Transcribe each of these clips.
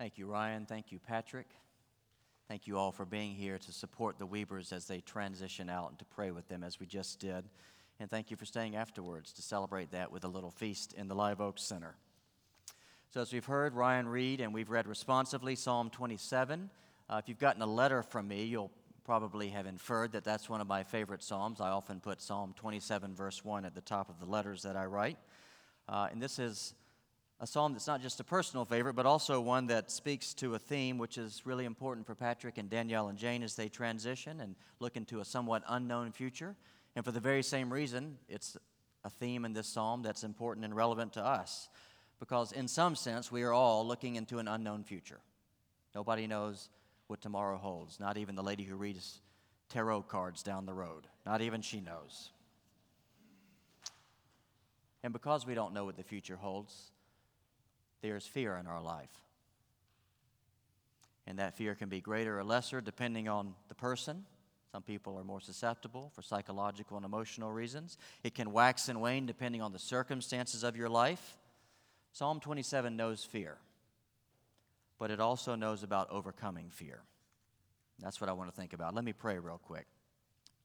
Thank you, Ryan. Thank you, Patrick. Thank you all for being here to support the Weavers as they transition out and to pray with them as we just did. And thank you for staying afterwards to celebrate that with a little feast in the Live Oak Center. So, as we've heard Ryan read and we've read responsively Psalm 27, uh, if you've gotten a letter from me, you'll probably have inferred that that's one of my favorite Psalms. I often put Psalm 27, verse 1 at the top of the letters that I write. Uh, and this is a psalm that's not just a personal favorite, but also one that speaks to a theme which is really important for Patrick and Danielle and Jane as they transition and look into a somewhat unknown future. And for the very same reason, it's a theme in this psalm that's important and relevant to us. Because in some sense, we are all looking into an unknown future. Nobody knows what tomorrow holds, not even the lady who reads tarot cards down the road. Not even she knows. And because we don't know what the future holds, there's fear in our life. And that fear can be greater or lesser depending on the person. Some people are more susceptible for psychological and emotional reasons. It can wax and wane depending on the circumstances of your life. Psalm 27 knows fear, but it also knows about overcoming fear. That's what I want to think about. Let me pray real quick.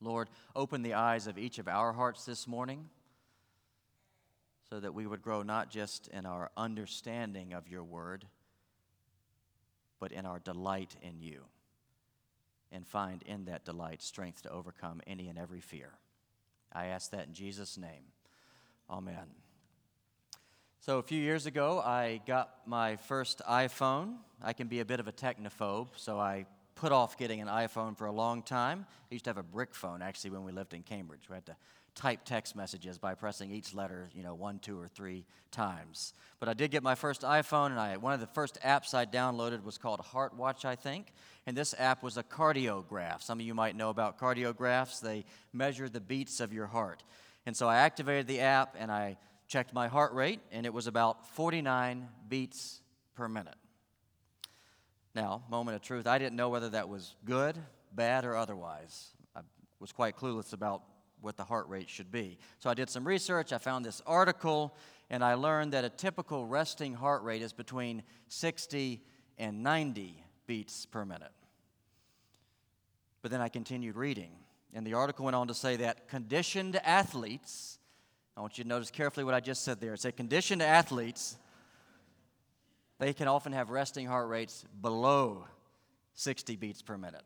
Lord, open the eyes of each of our hearts this morning so that we would grow not just in our understanding of your word, but in our delight in you, and find in that delight strength to overcome any and every fear. I ask that in Jesus' name. Amen. So, a few years ago, I got my first iPhone. I can be a bit of a technophobe, so I put off getting an iPhone for a long time. I used to have a brick phone, actually, when we lived in Cambridge. We had to type text messages by pressing each letter, you know, one, two, or three times. But I did get my first iPhone, and I, one of the first apps I downloaded was called HeartWatch, I think. And this app was a cardiograph. Some of you might know about cardiographs. They measure the beats of your heart. And so I activated the app, and I checked my heart rate, and it was about 49 beats per minute. Now, moment of truth, I didn't know whether that was good, bad, or otherwise. I was quite clueless about what the heart rate should be. So I did some research, I found this article, and I learned that a typical resting heart rate is between 60 and 90 beats per minute. But then I continued reading, and the article went on to say that conditioned athletes, I want you to notice carefully what I just said there. It said conditioned athletes, they can often have resting heart rates below 60 beats per minute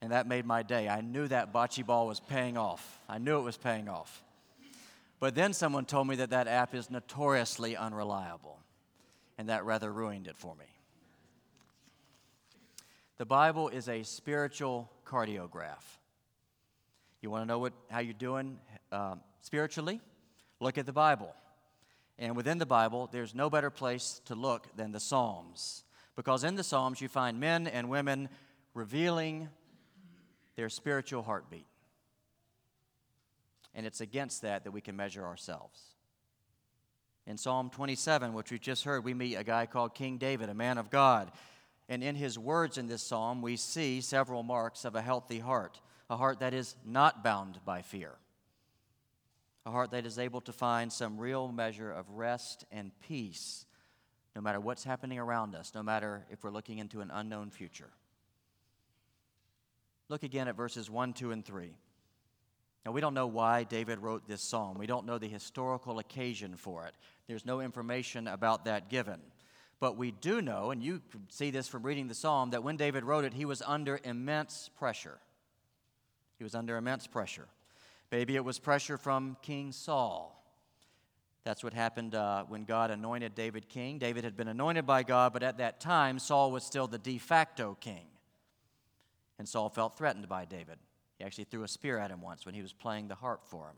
and that made my day. I knew that bocce ball was paying off. I knew it was paying off. But then someone told me that that app is notoriously unreliable, and that rather ruined it for me. The Bible is a spiritual cardiograph. You want to know what, how you're doing uh, spiritually? Look at the Bible. And within the Bible, there's no better place to look than the Psalms. Because in the Psalms, you find men and women revealing their spiritual heartbeat. And it's against that that we can measure ourselves. In Psalm 27, which we just heard, we meet a guy called King David, a man of God. And in his words in this psalm, we see several marks of a healthy heart, a heart that is not bound by fear, a heart that is able to find some real measure of rest and peace no matter what's happening around us, no matter if we're looking into an unknown future. Look again at verses 1, 2, and 3. Now, we don't know why David wrote this psalm. We don't know the historical occasion for it. There's no information about that given. But we do know, and you see this from reading the psalm, that when David wrote it, he was under immense pressure. He was under immense pressure. Maybe it was pressure from King Saul. That's what happened uh, when God anointed David king. David had been anointed by God, but at that time, Saul was still the de facto king. And Saul felt threatened by David. He actually threw a spear at him once when he was playing the harp for him.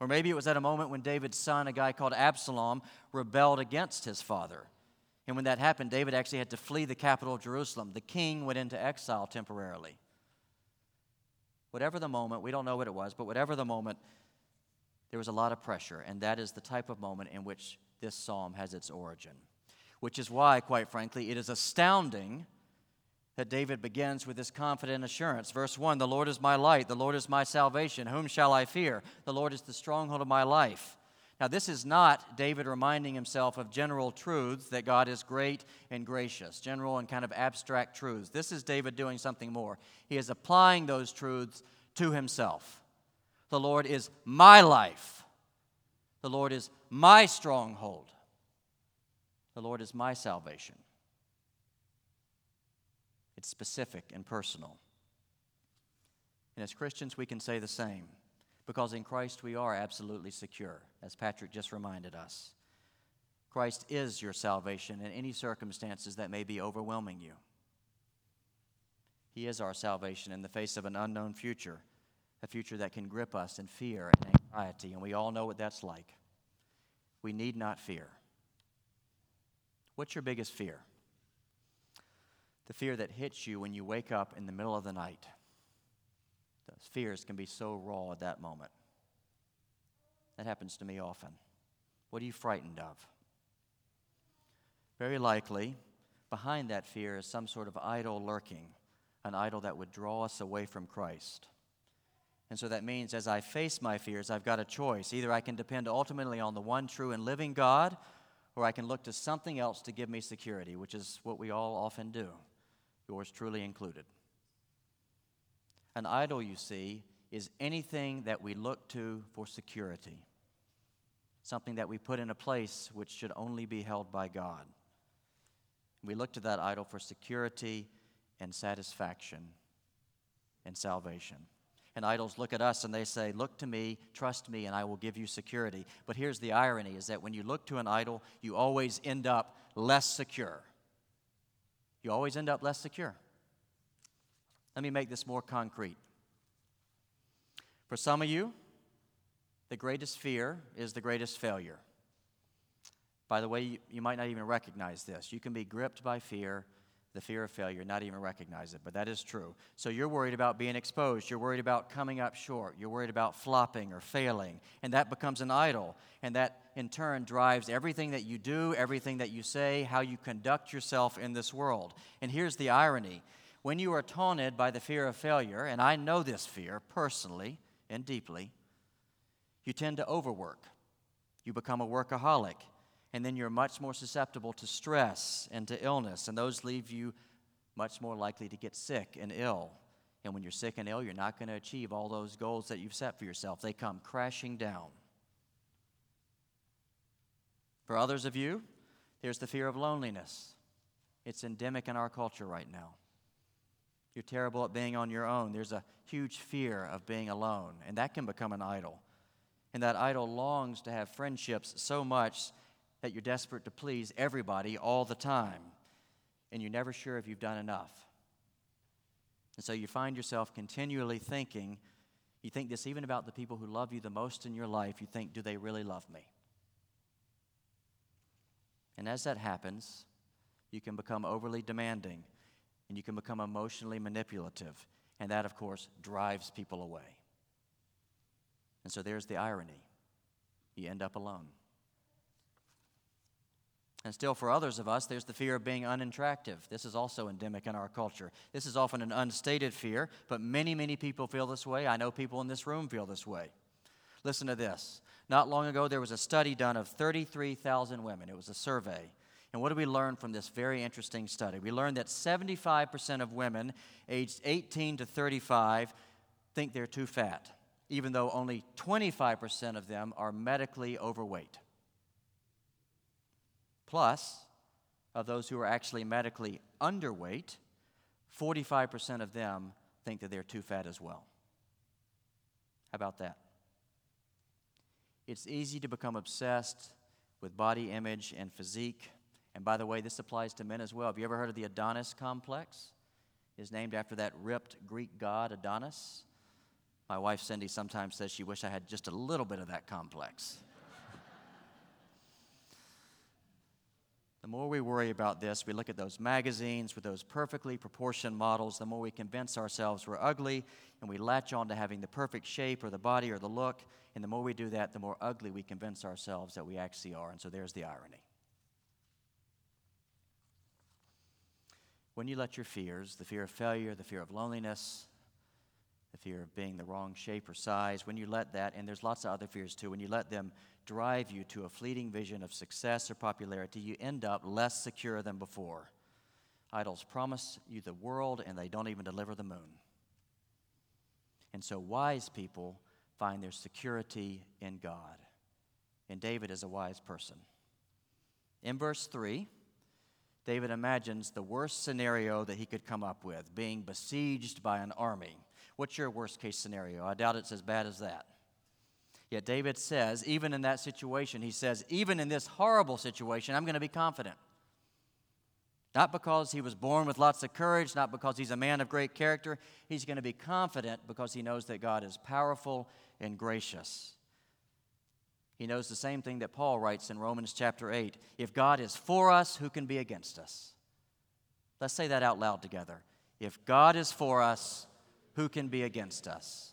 Or maybe it was at a moment when David's son, a guy called Absalom, rebelled against his father. And when that happened, David actually had to flee the capital of Jerusalem. The king went into exile temporarily. Whatever the moment, we don't know what it was, but whatever the moment, there was a lot of pressure. And that is the type of moment in which this psalm has its origin. Which is why, quite frankly, it is astounding that David begins with this confident assurance. Verse 1 The Lord is my light, the Lord is my salvation. Whom shall I fear? The Lord is the stronghold of my life. Now, this is not David reminding himself of general truths that God is great and gracious, general and kind of abstract truths. This is David doing something more. He is applying those truths to himself. The Lord is my life, the Lord is my stronghold, the Lord is my salvation. It's specific and personal. And as Christians, we can say the same because in Christ we are absolutely secure, as Patrick just reminded us. Christ is your salvation in any circumstances that may be overwhelming you. He is our salvation in the face of an unknown future, a future that can grip us in fear and anxiety, and we all know what that's like. We need not fear. What's your biggest fear? The fear that hits you when you wake up in the middle of the night those fears can be so raw at that moment. That happens to me often. What are you frightened of? Very likely, behind that fear is some sort of idol lurking, an idol that would draw us away from Christ. And so that means as I face my fears, I've got a choice. Either I can depend ultimately on the one true and living God, or I can look to something else to give me security, which is what we all often do, yours truly included. An idol, you see, is anything that we look to for security, something that we put in a place which should only be held by God. We look to that idol for security and satisfaction and salvation. And idols look at us and they say, Look to me, trust me, and I will give you security. But here's the irony is that when you look to an idol, you always end up less secure. You always end up less secure. Let me make this more concrete. For some of you, the greatest fear is the greatest failure. By the way, you, you, might not even recognize this. You can be gripped by fear, the fear of failure, not even recognize it, but that is true. So you're worried about being exposed. You're worried about coming up short. You're worried about flopping or failing. And that becomes an idol. And that, in turn, drives everything that you do, everything that you say, how you conduct yourself in this world. And here's the irony when you are taunted by the fear of failure, and I know this fear personally and deeply, you tend to overwork. You become a workaholic, and then you're much more susceptible to stress and to illness, and those leave you much more likely to get sick and ill. And when you're sick and ill, you're not going to achieve all those goals that you've set for yourself. They come crashing down. For others of you, there's the fear of loneliness. It's endemic in our culture right now. You're terrible at being on your own. There's a huge fear of being alone, and that can become an idol. And that idol longs to have friendships so much that you're desperate to please everybody all the time, and you're never sure if you've done enough. And so you find yourself continually thinking, you think this even about the people who love you the most in your life. You think, do they really love me? And as that happens, you can become overly demanding and you can become emotionally manipulative. And that, of course, drives people away. And so there's the irony you end up alone. And still, for others of us, there's the fear of being unattractive. This is also endemic in our culture. This is often an unstated fear, but many, many people feel this way. I know people in this room feel this way. Listen to this. Not long ago, there was a study done of 33,000 women. It was a survey. And what do we learn from this very interesting study? We learned that 75% of women aged 18 to 35 think they're too fat, even though only 25% of them are medically overweight. Plus, of those who are actually medically underweight, 45% of them think that they're too fat as well. How about that? It's easy to become obsessed with body image and physique and by the way, this applies to men as well. Have you ever heard of the Adonis complex? It's named after that ripped Greek god Adonis. My wife Cindy sometimes says she wished I had just a little bit of that complex. The more we worry about this, we look at those magazines with those perfectly proportioned models, the more we convince ourselves we're ugly and we latch on to having the perfect shape or the body or the look. And the more we do that, the more ugly we convince ourselves that we actually are. And so there's the irony. when you let your fears, the fear of failure, the fear of loneliness, the fear of being the wrong shape or size, when you let that, and there's lots of other fears too, when you let them drive you to a fleeting vision of success or popularity, you end up less secure than before. Idols promise you the world and they don't even deliver the moon. And so wise people find their security in God. And David is a wise person. In verse 3, David imagines the worst scenario that he could come up with being besieged by an army. What's your worst case scenario? I doubt it's as bad as that. Yet David says, even in that situation, he says, even in this horrible situation, I'm going to be confident. Not because he was born with lots of courage, not because he's a man of great character. He's going to be confident because he knows that God is powerful and gracious. He knows the same thing that Paul writes in Romans chapter 8 If God is for us, who can be against us? Let's say that out loud together. If God is for us, who can be against us?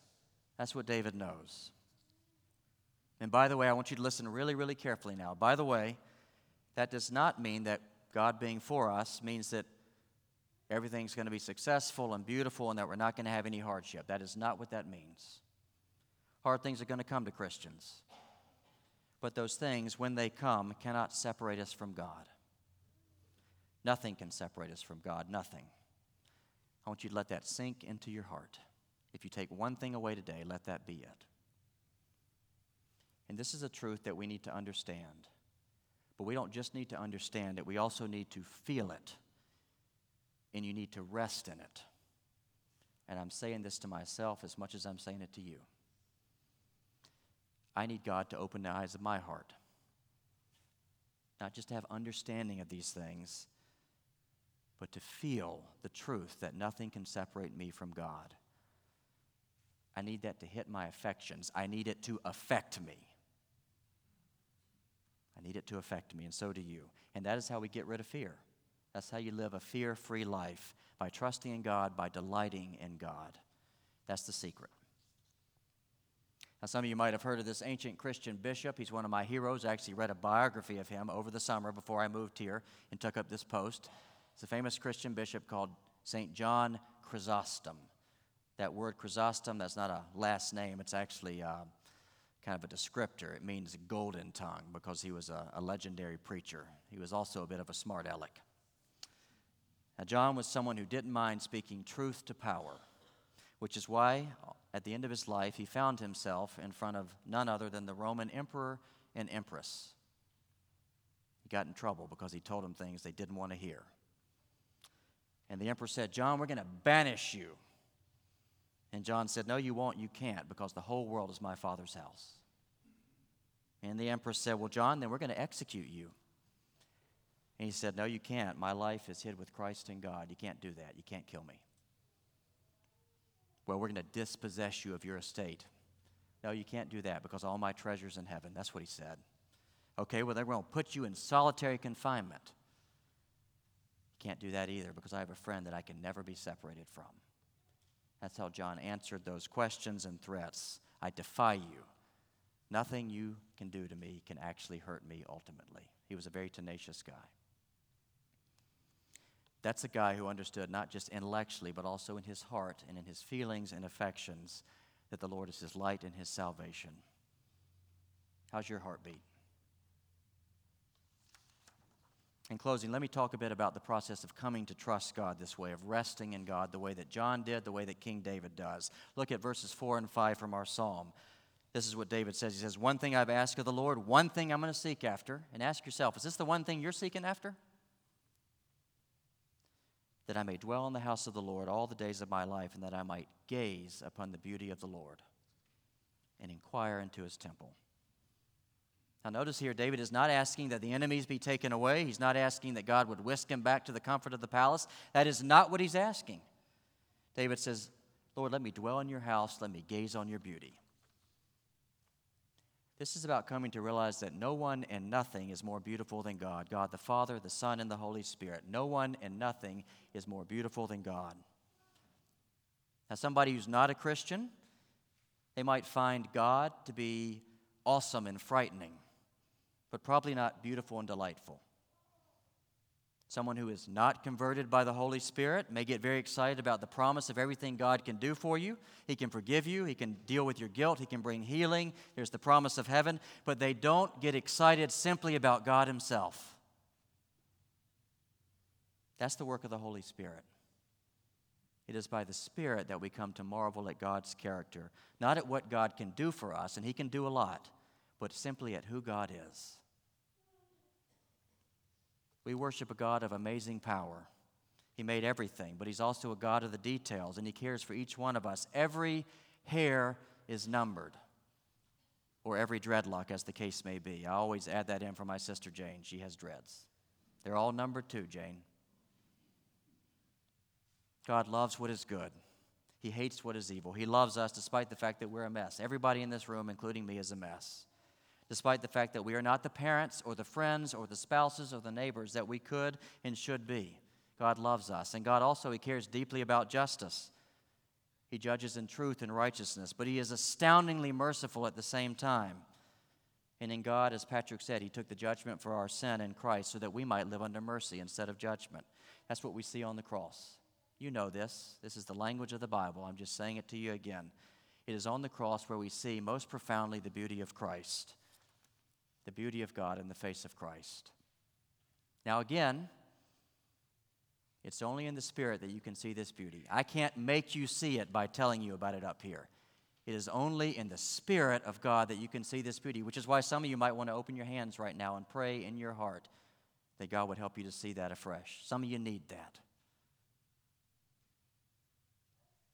That's what David knows. And by the way, I want you to listen really, really carefully now. By the way, that does not mean that God being for us means that everything's going to be successful and beautiful and that we're not going to have any hardship. That is not what that means. Hard things are going to come to Christians. But those things, when they come, cannot separate us from God. Nothing can separate us from God. Nothing. I want you to let that sink into your heart. If you take one thing away today, let that be it. And this is a truth that we need to understand. But we don't just need to understand it, we also need to feel it. And you need to rest in it. And I'm saying this to myself as much as I'm saying it to you. I need God to open the eyes of my heart. Not just to have understanding of these things, but to feel the truth that nothing can separate me from God. I need that to hit my affections. I need it to affect me. I need it to affect me, and so do you. And that is how we get rid of fear. That's how you live a fear free life by trusting in God, by delighting in God. That's the secret. Now, some of you might have heard of this ancient Christian bishop. He's one of my heroes. I actually read a biography of him over the summer before I moved here and took up this post. It's a famous Christian bishop called St. John Chrysostom. That word Chrysostom, that's not a last name, it's actually uh, kind of a descriptor. It means golden tongue because he was a, a legendary preacher. He was also a bit of a smart aleck. Now, John was someone who didn't mind speaking truth to power, which is why, at the end of his life, he found himself in front of none other than the Roman emperor and empress. He got in trouble because he told them things they didn't want to hear. And the emperor said, John, we're going to banish you. And John said, No, you won't. You can't because the whole world is my father's house. And the emperor said, Well, John, then we're going to execute you. And he said, No, you can't. My life is hid with Christ in God. You can't do that. You can't kill me. Well, we're going to dispossess you of your estate. No, you can't do that because all my treasures in heaven. That's what he said. Okay, well, they're going to put you in solitary confinement. Can't do that either because I have a friend that I can never be separated from. That's how John answered those questions and threats. I defy you. Nothing you can do to me can actually hurt me ultimately. He was a very tenacious guy. That's a guy who understood not just intellectually, but also in his heart and in his feelings and affections that the Lord is his light and his salvation. How's your heartbeat? In closing, let me talk a bit about the process of coming to trust God this way, of resting in God the way that John did, the way that King David does. Look at verses 4 and 5 from our psalm. This is what David says. He says, One thing I've asked of the Lord, one thing I'm going to seek after. And ask yourself, is this the one thing you're seeking after? That I may dwell in the house of the Lord all the days of my life, and that I might gaze upon the beauty of the Lord and inquire into his temple. Now, notice here, David is not asking that the enemies be taken away. He's not asking that God would whisk him back to the comfort of the palace. That is not what he's asking. David says, Lord, let me dwell in your house, let me gaze on your beauty. This is about coming to realize that no one and nothing is more beautiful than God God the Father, the Son, and the Holy Spirit. No one and nothing is more beautiful than God. Now, somebody who's not a Christian, they might find God to be awesome and frightening, but probably not beautiful and delightful. Someone who is not converted by the Holy Spirit may get very excited about the promise of everything God can do for you. He can forgive you, He can deal with your guilt, He can bring healing. There's the promise of heaven, but they don't get excited simply about God Himself. That's the work of the Holy Spirit. It is by the Spirit that we come to marvel at God's character, not at what God can do for us, and He can do a lot, but simply at who God is. We worship a God of amazing power. He made everything, but He's also a God of the details, and He cares for each one of us. Every hair is numbered, or every dreadlock, as the case may be. I always add that in for my sister Jane. She has dreads. They're all numbered too, Jane. God loves what is good. He hates what is evil. He loves us despite the fact that we're a mess. Everybody in this room, including me, is a mess despite the fact that we are not the parents or the friends or the spouses or the neighbors that we could and should be. God loves us. And God also, He cares deeply about justice. He judges in truth and righteousness, but He is astoundingly merciful at the same time. And in God, as Patrick said, He took the judgment for our sin in Christ so that we might live under mercy instead of judgment. That's what we see on the cross. You know this. This is the language of the Bible. I'm just saying it to you again. It is on the cross where we see most profoundly the beauty of Christ the beauty of God in the face of Christ. Now, again, it's only in the Spirit that you can see this beauty. I can't make you see it by telling you about it up here. It is only in the Spirit of God that you can see this beauty, which is why some of you might want to open your hands right now and pray in your heart that God would help you to see that afresh. Some of you need that.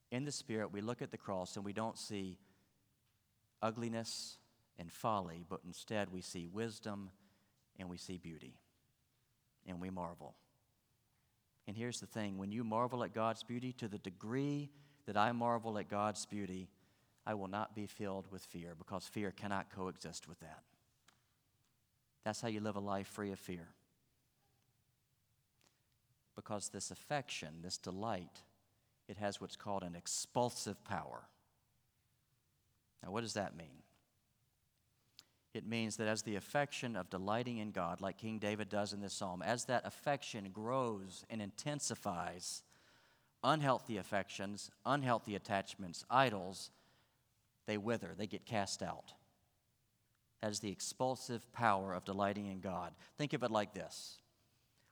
In the Spirit, we look at the cross and we don't see ugliness and folly, but instead we see wisdom and we see beauty and we marvel. And here's the thing when you marvel at God's beauty to the degree that I marvel at God's beauty, I will not be filled with fear because fear cannot coexist with that. That's how you live a life free of fear. Because this affection, this delight, it has what's called an expulsive power. Now, what does that mean? It means that as the affection of delighting in God, like King David does in this psalm, as that affection grows and intensifies, unhealthy affections, unhealthy attachments, idols, they wither, they get cast out. That is the expulsive power of delighting in God. Think of it like this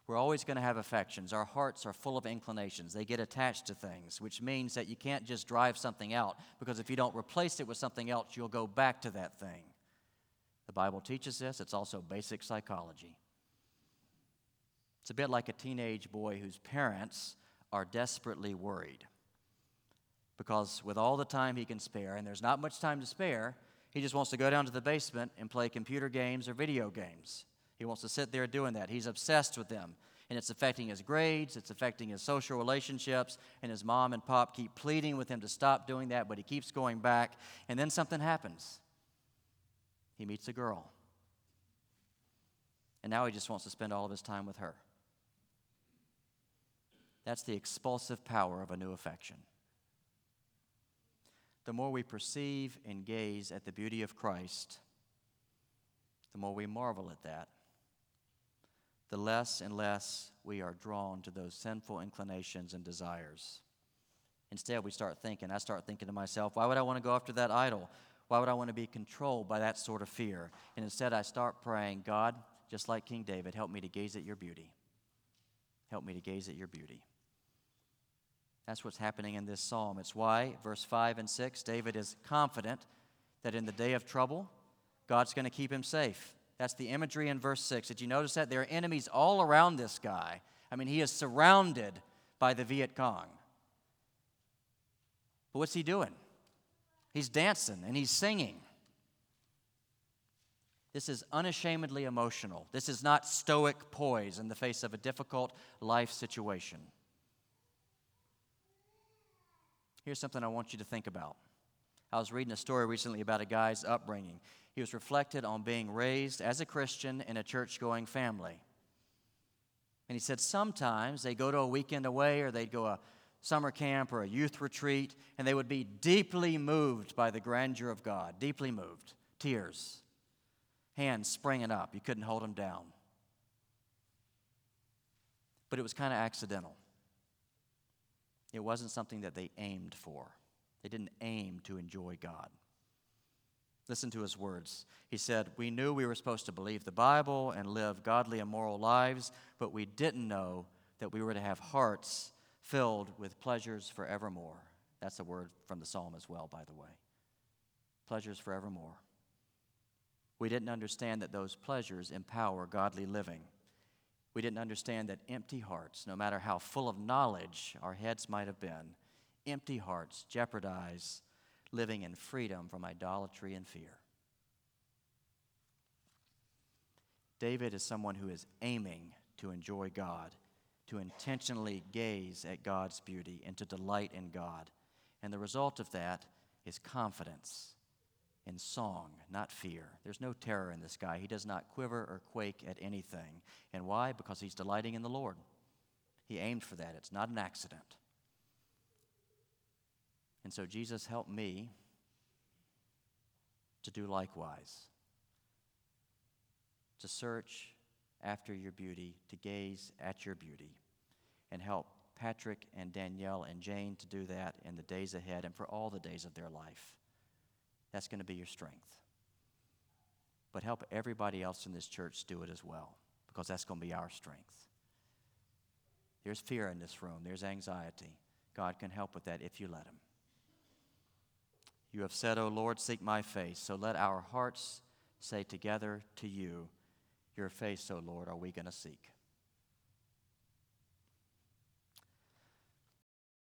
we're always going to have affections. Our hearts are full of inclinations. They get attached to things, which means that you can't just drive something out because if you don't replace it with something else, you'll go back to that thing. The Bible teaches this, it's also basic psychology. It's a bit like a teenage boy whose parents are desperately worried. Because with all the time he can spare, and there's not much time to spare, he just wants to go down to the basement and play computer games or video games. He wants to sit there doing that. He's obsessed with them. And it's affecting his grades, it's affecting his social relationships, and his mom and pop keep pleading with him to stop doing that, but he keeps going back. And then something happens he meets a girl. And now he just wants to spend all of his time with her. That's the expulsive power of a new affection. The more we perceive and gaze at the beauty of Christ, the more we marvel at that, the less and less we are drawn to those sinful inclinations and desires. Instead, we start thinking, I start thinking to myself, why would I want to go after that idol? Why would I want to be controlled by that sort of fear? And instead, I start praying, God, just like King David, help me to gaze at your beauty. Help me to gaze at your beauty. That's what's happening in this psalm. It's why, verse 5 and 6, David is confident that in the day of trouble, God's going to keep him safe. That's the imagery in verse 6. Did you notice that? There are enemies all around this guy. I mean, he is surrounded by the Viet Cong. But what's he doing? He's dancing and he's singing. This is unashamedly emotional. This is not stoic poise in the face of a difficult life situation. Here's something I want you to think about. I was reading a story recently about a guy's upbringing. He was reflected on being raised as a Christian in a church going family. And he said sometimes they go to a weekend away or they'd go a summer camp or a youth retreat, and they would be deeply moved by the grandeur of God, deeply moved, tears, hands springing up. You couldn't hold them down. but it was kind of accidental. It wasn't something that they aimed for. They didn't aim to enjoy God. Listen to his words. He said, We knew we were supposed to believe the Bible and live godly and moral lives, but we didn't know that we were to have hearts filled with pleasures forevermore. That's a word from the psalm as well, by the way. Pleasures forevermore. We didn't understand that those pleasures empower godly living. We didn't understand that empty hearts, no matter how full of knowledge our heads might have been, empty hearts jeopardize living in freedom from idolatry and fear. David is someone who is aiming to enjoy God, to intentionally gaze at God's beauty, and to delight in God. And the result of that is confidence in song, not fear. There's no terror in this guy. He does not quiver or quake at anything. And why? Because he's delighting in the Lord. He aimed for that, it's not an accident. And so, Jesus, help me to do likewise. To search after your beauty, to gaze at your beauty, and help Patrick and Danielle and Jane to do that in the days ahead and for all the days of their life. That's going to be your strength. But help everybody else in this church do it as well, because that's going to be our strength. There's fear in this room, there's anxiety. God can help with that if you let Him. You have said, O Lord, seek my face. So let our hearts say together to you, Your face, O Lord, are we going to seek.